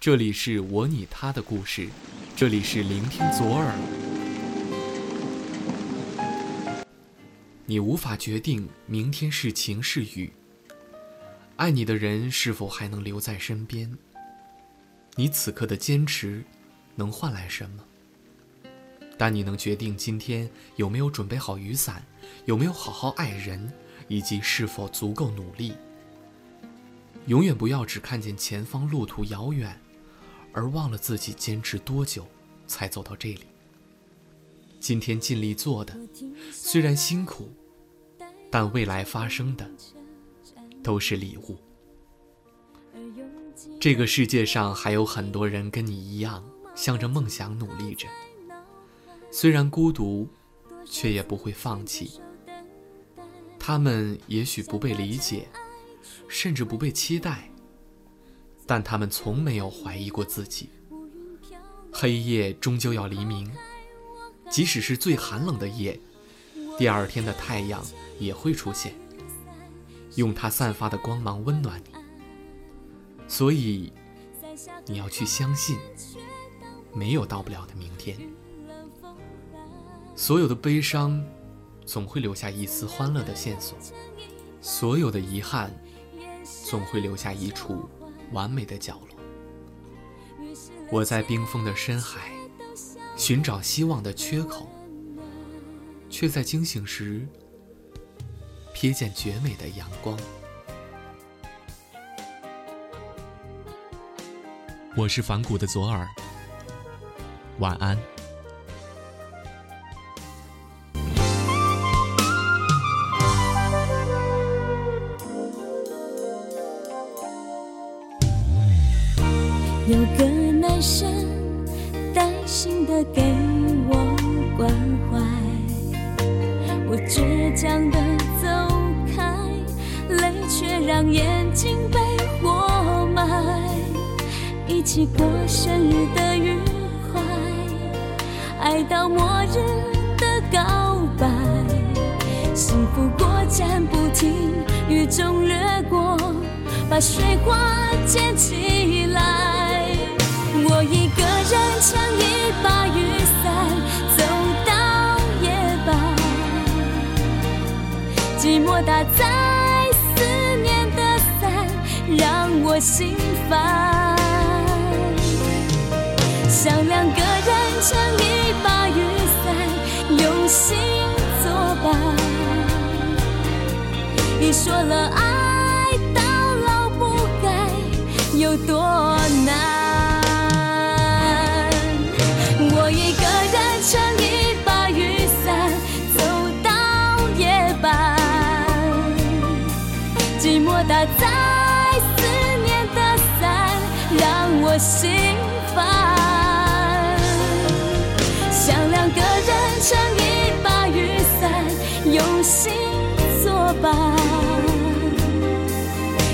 这里是我、你、他的故事，这里是聆听左耳。你无法决定明天是晴是雨，爱你的人是否还能留在身边？你此刻的坚持，能换来什么？但你能决定今天有没有准备好雨伞，有没有好好爱人，以及是否足够努力。永远不要只看见前方路途遥远，而忘了自己坚持多久才走到这里。今天尽力做的，虽然辛苦，但未来发生的都是礼物。这个世界上还有很多人跟你一样，向着梦想努力着。虽然孤独，却也不会放弃。他们也许不被理解，甚至不被期待，但他们从没有怀疑过自己。黑夜终究要黎明，即使是最寒冷的夜，第二天的太阳也会出现，用它散发的光芒温暖你。所以，你要去相信，没有到不了的明天。所有的悲伤，总会留下一丝欢乐的线索；所有的遗憾，总会留下一处完美的角落。我在冰封的深海，寻找希望的缺口，却在惊醒时，瞥见绝美的阳光。我是反骨的左耳，晚安。有个男生担心的给我关怀，我倔强的走开，泪却让眼睛被活埋。一起过生日的愉快，爱到末日的告白，幸福过站不停，雨中掠过，把水花溅起寂寞打在思念的伞，让我心烦。想两个人撑一把雨伞，用心作伴。你说了爱到老不改，有多难？打在思念的伞，让我心烦。想两个人撑一把雨伞，用心作伴。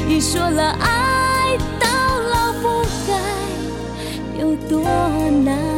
你说了爱到老不该，有多难？